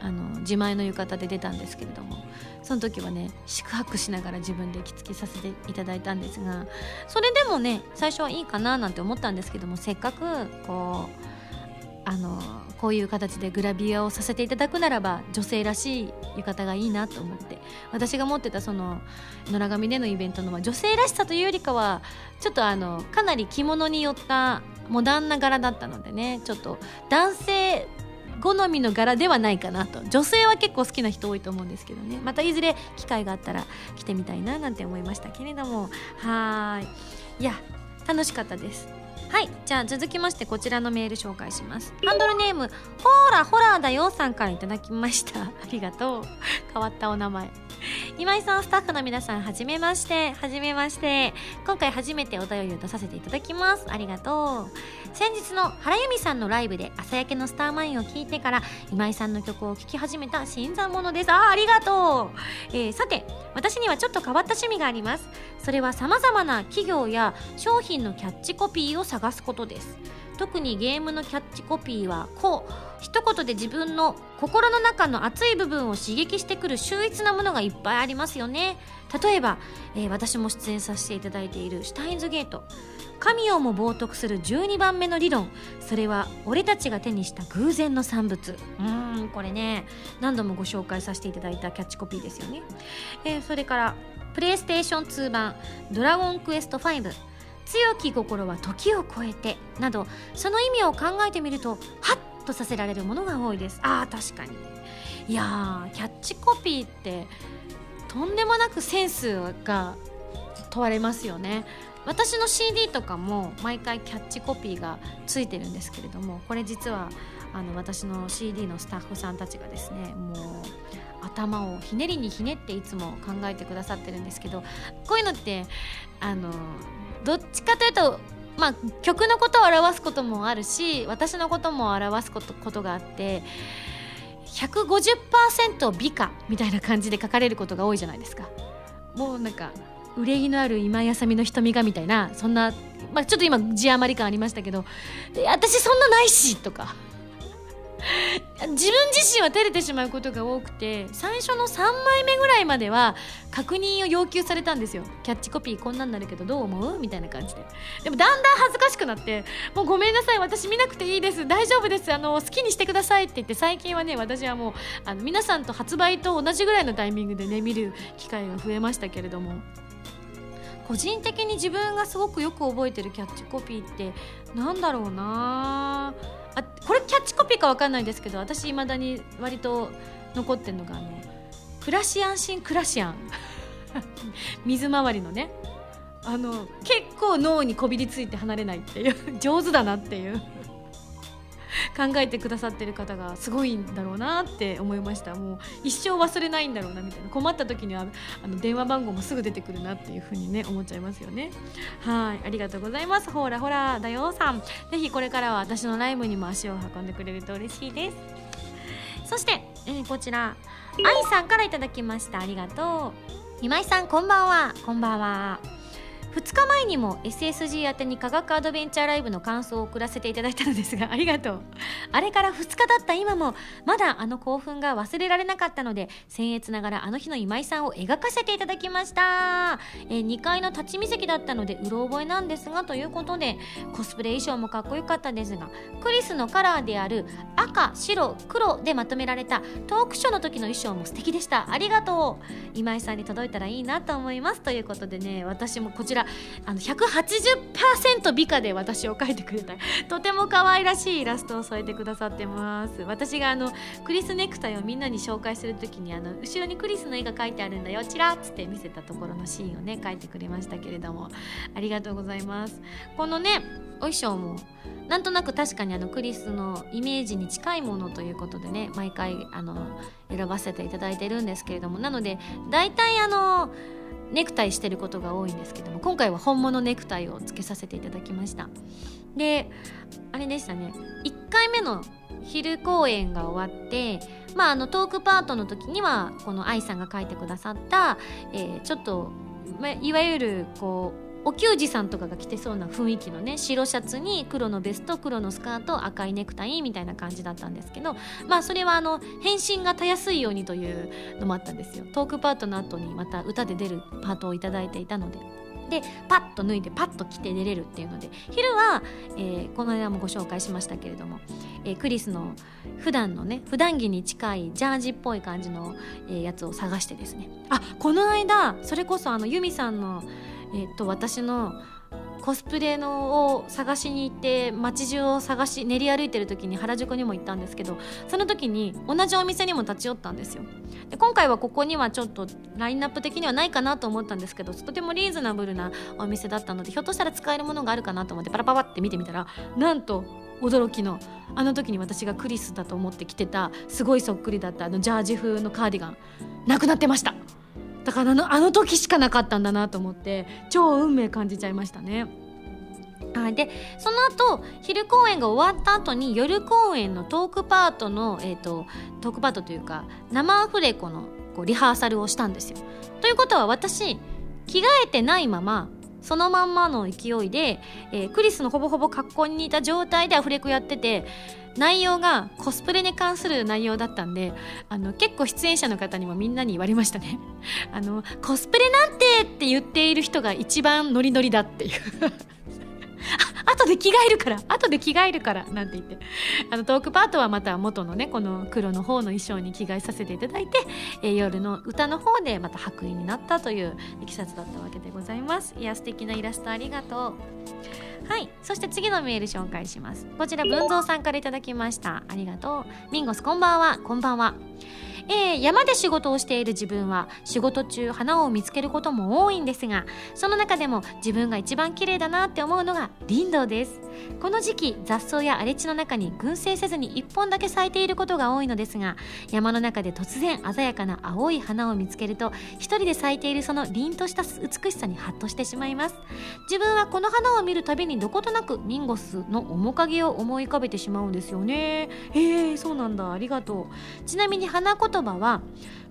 あの自前の浴衣で出たんですけれどもその時はね宿泊しながら自分で着付けさせていただいたんですがそれでもね最初はいいかななんて思ったんですけどもせっかくこうあのこういう形でグラビアをさせていただくならば女性らしい浴衣がいいなと思って私が持ってたその野良髪でのイベントのは女性らしさというよりかはちょっとあのかなり着物によったモダンな柄だったのでねちょっと男性好みの柄ではないかなと。女性は結構好きな人多いと思うんですけどね。またいずれ機会があったら着てみたいななんて思いましたけれども。はい。いや楽しかったです。はい。じゃあ続きましてこちらのメール紹介します。ハンドルネームほーらホラーだよさんからいただきました。ありがとう。変わったお名前。今井さんスタッフの皆さんはじめまして。はじめまして。今回初めてお便りを出させていただきます。ありがとう。先日の原由美さんのライブで朝焼けのスターマインを聞いてから今井さんの曲を聴き始めた新参者です。ああありがとう、えー、さて私にはちょっと変わった趣味があります。それは様々な企業や商品のキャッチコピーを探すことです。特にゲームのキャッチコピーはこう一言で自分の心の中の熱い部分を刺激してくる秀逸なものがいっぱいありますよね。例えば、えー、私も出演させていただいているシュタインズゲート。神をも冒涜する12番目の理論。それは俺たちが手にした偶然の産物。うんこれね。何度もご紹介させていただいたキャッチコピーですよね、えー、それからプレイステーション2版「ドラゴンクエスト5」強き心は時を超えてなどその意味を考えてみるとハッとさせられるものが多いです。あー確かに。いやキャッチコピーってとんでもなくセンスが問われますよね。私の CD とかも毎回キャッチコピーがついてるんですけれどもこれ実はあの私の CD のスタッフさんたちがですねもう頭をひねりにひねっていつも考えてくださってるんですけどこういうのってあのどっちかというとまあ曲のことを表すこともあるし私のことも表すことことがあって150%美化みたいな感じで書かれることが多いじゃないですか。もうなんか憂いのある今やさみの瞳がみたいなそんな、まあ、ちょっと今字余り感ありましたけど私そんなないしとか。自分自身は照れてしまうことが多くて最初の3枚目ぐらいまでは確認を要求されたんですよ。キャッチコピーこんなんなるけどどう思う？みたいな感じで。でもだんだん恥ずかしくなってもうごめんなさい私見なくていいです。大丈夫です。あの好きにしてくださいって言って最近はね私はもうあの皆さんと発売と同じぐらいのタイミングでね見る機会が増えましたけれども。個人的に自分がすごくよく覚えてるキャッチコピーってなんだろうなあこれキャッチコピーか分かんないですけど私いまだに割と残ってるのがあのクラシアンシンクラシアン。水回りのね。あの結構脳にこびりついて離れないっていう。上手だなっていう。考えてくださってる方がすごいんだろうなって思いました。もう一生忘れないんだろうなみたいな。困った時にはあの電話番号もすぐ出てくるなっていうふうにね思っちゃいますよね。はい。ありがとうございます。ほらほらだよさん。ぜひこれからは私のライブにも足を運んでくれると嬉しいです。そして、えー、こちら。愛さんから頂きました。ありがとう。今井さんこんばんは。こんばんは。2日前にも SSG 宛てに科学アドベンチャーライブの感想を送らせていただいたのですが ありがとう。あれから2日経った今もまだあの興奮が忘れられなかったので僭越ながらあの日の今井さんを描かせていただきました、えー、2階の立ち見席だったのでうろ覚えなんですがということでコスプレ衣装もかっこよかったですがクリスのカラーである赤白黒でまとめられたトークショーの時の衣装も素敵でした。ありがとう。今井さんに届いたらいいなと思います。ということでね私もこちらあの180%美化で私を描いてくれた。とても可愛らしいイラストを添えてくださってます。私があのクリスネクタイをみんなに紹介する時にあの後ろにクリスの絵が描いてあるんだよチラッつって見せたところのシーンをね描いてくれましたけれども。ありがとうございます。このねお衣装もなんとなく確かにあのクリスのイメージに近いものということでね毎回あの選ばせていただいてるんですけれども。なので大体あのネクタイしてることが多いんですけども今回は本物ネクタイをつけさせていただきました。であれでしたね。1回目の昼公演が終わってまああのトークパートの時にはこの愛さんが書いてくださった、えー、ちょっと、まあ、いわゆるこうお給仕さんとかが着てそうな雰囲気のね白シャツに黒のベスト黒のスカート赤いネクタイみたいな感じだったんですけどまあそれはあの返信がたやすいようにというのもあったんですよ。トークパートの後にまた歌で出るパートを頂いていたので。でパッと脱いでパッと着て出れるっていうので昼は、えーこの間もご紹介しましたけれども、えークリスの普段のね普段着に近いジャージっぽい感じの、えーやつを探してですね。あこの間それこそあのユミさんの、えー、と私のコスプレのを探しに行って街中を探し練り歩いてる時に原宿にも行ったんですけどその時に同じお店にも立ち寄ったんですよ。で今回はここにはちょっとラインナップ的にはないかなと思ったんですけどとてもリーズナブルなお店だったのでひょっとしたら使えるものがあるかなと思ってパラパラって見てみたらなんと驚きのあの時に私がクリスだと思って着てたすごいそっくりだったあのジャージ風のカーディガンなくなってました。だからあのあの時しかなかったんだなと思って超運命感じちゃいましたねはい、でその後昼公演が終わった後に夜公演のトークパートの、えー、とトークパートというか生アフレコのこうリハーサルをしたんですよ。ということは私着替えてないままそのまんまの勢いで、えークリスのほぼほぼ格好に似た状態でアフレコやってて内容がコスプレに関する内容だったんであの結構出演者の方にもみんなに言われましたね。あのコスプレなんてって言っている人が一番ノリノリだっていう。あ後で着替えるから。後で着替えるから。なんて言って。あのトークパートはまた元のねこの黒の方の衣装に着替えさせていただいて、えー夜の歌の方でまた白衣になったといういきさつだったわけでございます。いや素敵なイラストありがとう。はい。そして次のメール紹介します。こちら文蔵さんからいただきました。ありがとう。ミンゴスこんばんは。こんばんは。えー山で仕事をしている自分は仕事中花を見つけることも多いんですがその中でも自分が一番綺麗だなって思うのが林道です。この時期雑草や荒れ地の中に群生せずに1本だけ咲いていることが多いのですが山の中で突然鮮やかな青い花を見つけると一人で咲いているその凛とした美しさにハッとしてしまいます。自分はこの花を見るたびにどことなくミンゴスの面影を思い浮かべてしまうんですよね。へえそうなんだ。ありがとう。ちなみに花言葉は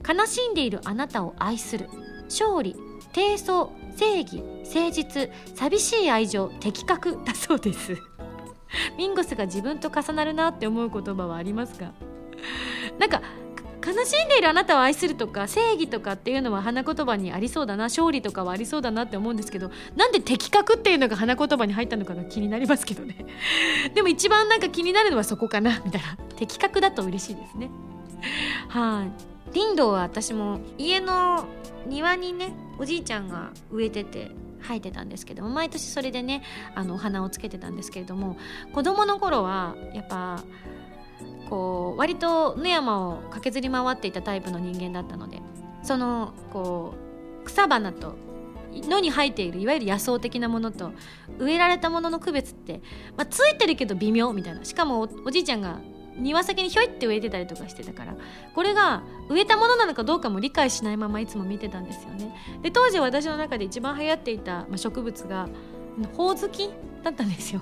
悲しんでいるあなたを愛する。勝利低層正義誠実寂しい愛情的確だそうです。ミンゴスが自分と重なるなって思う言葉はありますか？なんかか悲しんでいるあなたを愛するとか正義とかっていうのは花言葉にありそうだな勝利とかはありそうだなって思うんですけどなんで的確っていうのが花言葉に入ったのかが気になりますけどね。でも一番なんか気になるのはそこかなみたいな。的確だと嬉しいですね。はい。林道は私も家の庭にねおじいちゃんが植えてて生えてたんですけども毎年それでねあのお花をつけてたんですけれども子供の頃はやっぱこう割と野山を駆けずり回っていたタイプの人間だったのでそのこう草花と野に生えているいわゆる野草的なものと植えられたものの区別って、まあ、ついてるけど微妙みたいな。しかもおおじいちゃんが庭先にひょいって植えてたりとかしてたからこれが植えたものなのかどうかも理解しないままいつも見てたんですよね。で当時私の中で一番流行っていた、まあ、植物がほおずきだったんですよ。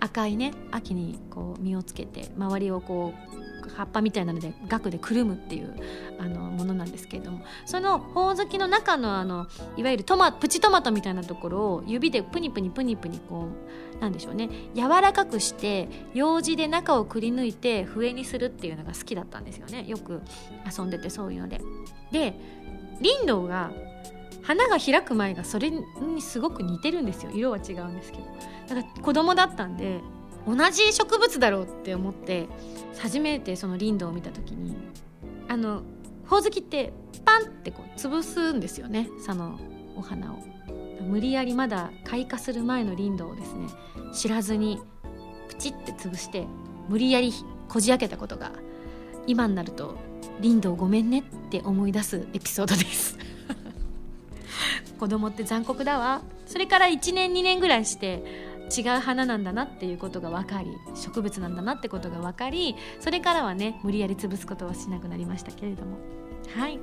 赤いね秋にこう実をつけて周りをこう葉っぱみたいなので額でくるむっていうあのものなんですけれども。そのほおずきの中のあのいわゆるトマプチトマトみたいなところを指でプニプニプニプニこうなんでしょうね。柔らかくして楊枝で中をくり抜いて笛にするっていうのが好きだったんですよね。よく遊んでてそういうので。で林道が花が開く前がそれにすごく似てるんですよ。色は違うんですけど。だから子供だったんで同じ植物だろうって思って初めてその林道を見た時にあのほおずきってパンってこう潰すんですよね。そのお花を。無理やりまだ開花する前の林道をですね知らずにプチって潰して無理やりこじ開けたことが今になると林道ごめんねって思い出すエピソードです。子供って残酷だわ。それから1年2年ぐらいして違う花なんだなっていうことが分かり植物なんだなってことが分かりそれからはね無理やり潰すことはしなくなりましたけれども。はい。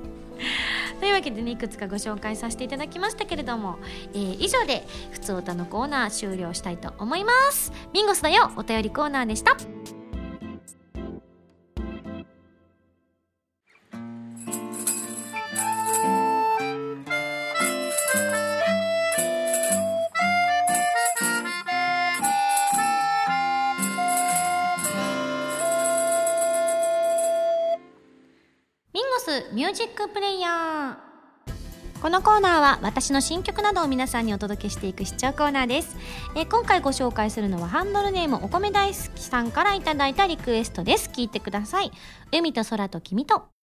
というわけでねいくつかご紹介させていただきましたけれども、えー以上で「ふつおた」のコーナー終了したいと思います。ミンゴスだよお便りコーナーでした。スミュージックプレイヤーこのコーナーは私の新曲などを皆さんにお届けしていく視聴コーナーです、えー今回ご紹介するのはハンドルネームお米大好きさんからいただいたリクエストです。聞いてください。海と空と君と。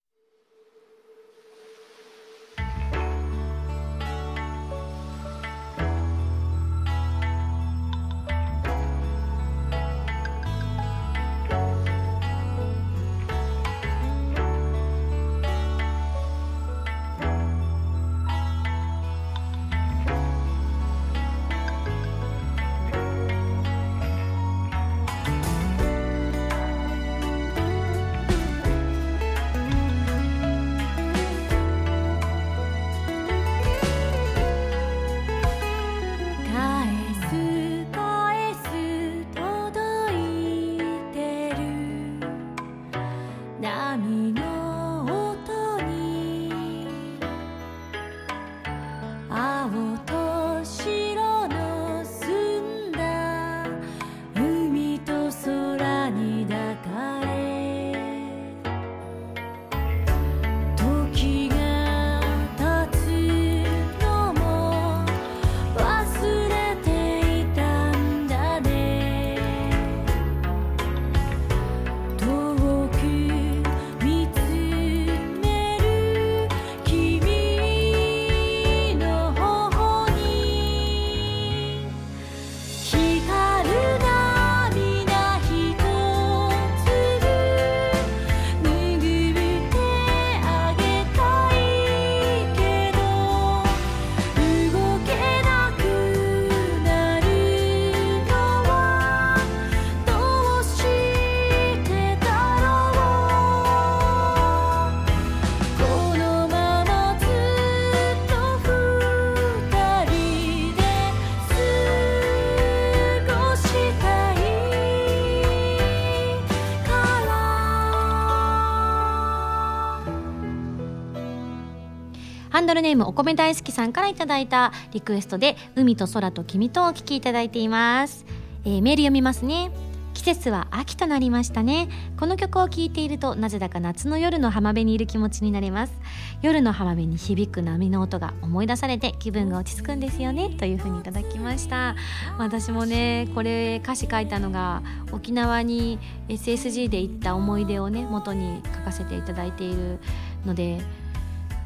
ンドルネームお米大好きさんからいただいたリクエストで海と空と君とお聞きいただいています、えーメール読みますね。季節は秋となりましたね。この曲を聴いているとなぜだか夏の夜の浜辺にいる気持ちになれます。夜の浜辺に響く波の音が思い出されて気分が落ち着くんですよね。というふうにいただきました。私もねこれ歌詞書いたのが沖縄に SSG で行った思い出をね元に書かせていただいているので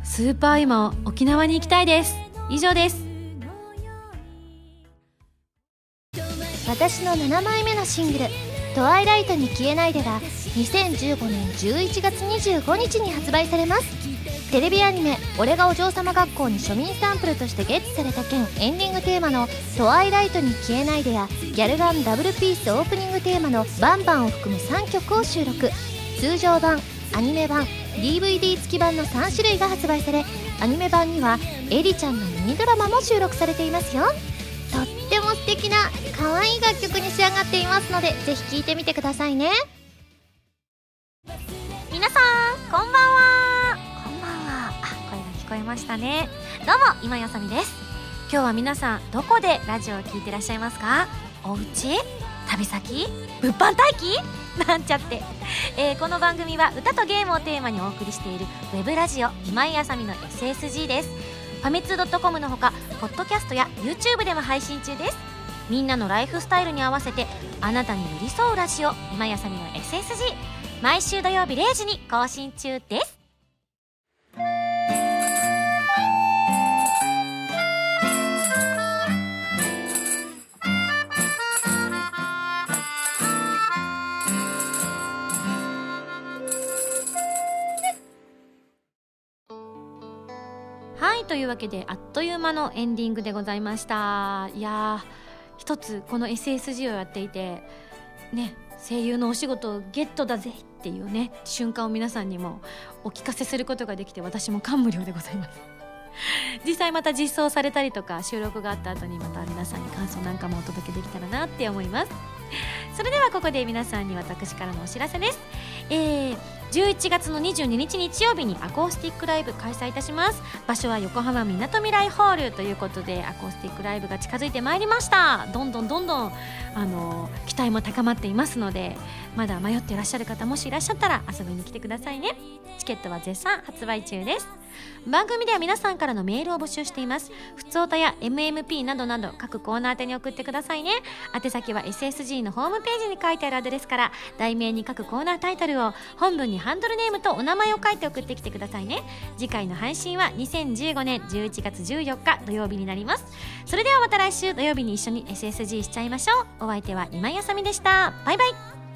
スーパー今沖縄に行きたいです。以上です。私の7枚目のシングル「トワイライトに消えないで」が2015年11月25日に発売されます。テレビアニメ「俺がお嬢様学校」に庶民サンプルとしてゲットされた件エンディングテーマの「トワイライトに消えないで」やギャルガンダブルピースオープニングテーマの「バンバン」を含む3曲を収録。通常版アニメ版 DVD 付き版の3種類が発売されアニメ版にはエリちゃんのミニドラマも収録されていますよ。とっても素敵な可愛い楽曲に仕上がっていますのでぜひ聴いてみてくださいね。皆さんこんばんは。こんばんは。あ声が聞こえましたね。どうも今やさみです。今日は皆さんどこでラジオを聞いてらっしゃいますか？お家？旅先？物販待機？なんちゃって、えーこの番組は歌とゲームをテーマにお送りしているウェブラジオ今井あさみの SSG です。ファミツー .com のほかポッドキャストや YouTube でも配信中です。みんなのライフスタイルに合わせてあなたに寄り添うラジオ今井あさみの SSG 毎週土曜日0時に更新中です。いというわけであっという間のエンディングでございました。いやー一つこの SSG をやっていてね声優のお仕事をゲットだぜっていうね瞬間を皆さんにもお聞かせすることができて私も感無量でございます。実際また実装されたりとか収録があった後にまた皆さんに感想なんかもお届けできたらなって思います。それではここで皆さんに私からのお知らせです、えー11月の22日日曜日にアコースティックライブ開催いたします。場所は横浜みなとみらいホールということでアコースティックライブが近づいてまいりました。どんどんどんどんあの期待も高まっていますのでまだ迷っていらっしゃる方もしいらっしゃったら遊びに来てくださいね。チケットは絶賛発売中です。番組では皆さんからのメールを募集しています。ふつおたや MMP などなど各コーナー宛てに送ってくださいね。宛先は SSG のホームページに書いてあるアドレスから題名に各コーナータイトルルを本文にハンドルネームとお名前を書いて送ってきてくださいね。次回の配信は2015年11月14日土曜日になります。それではまた来週土曜日に一緒に SSG しちゃいましょう。お相手は今井あさみでした。バイバイ。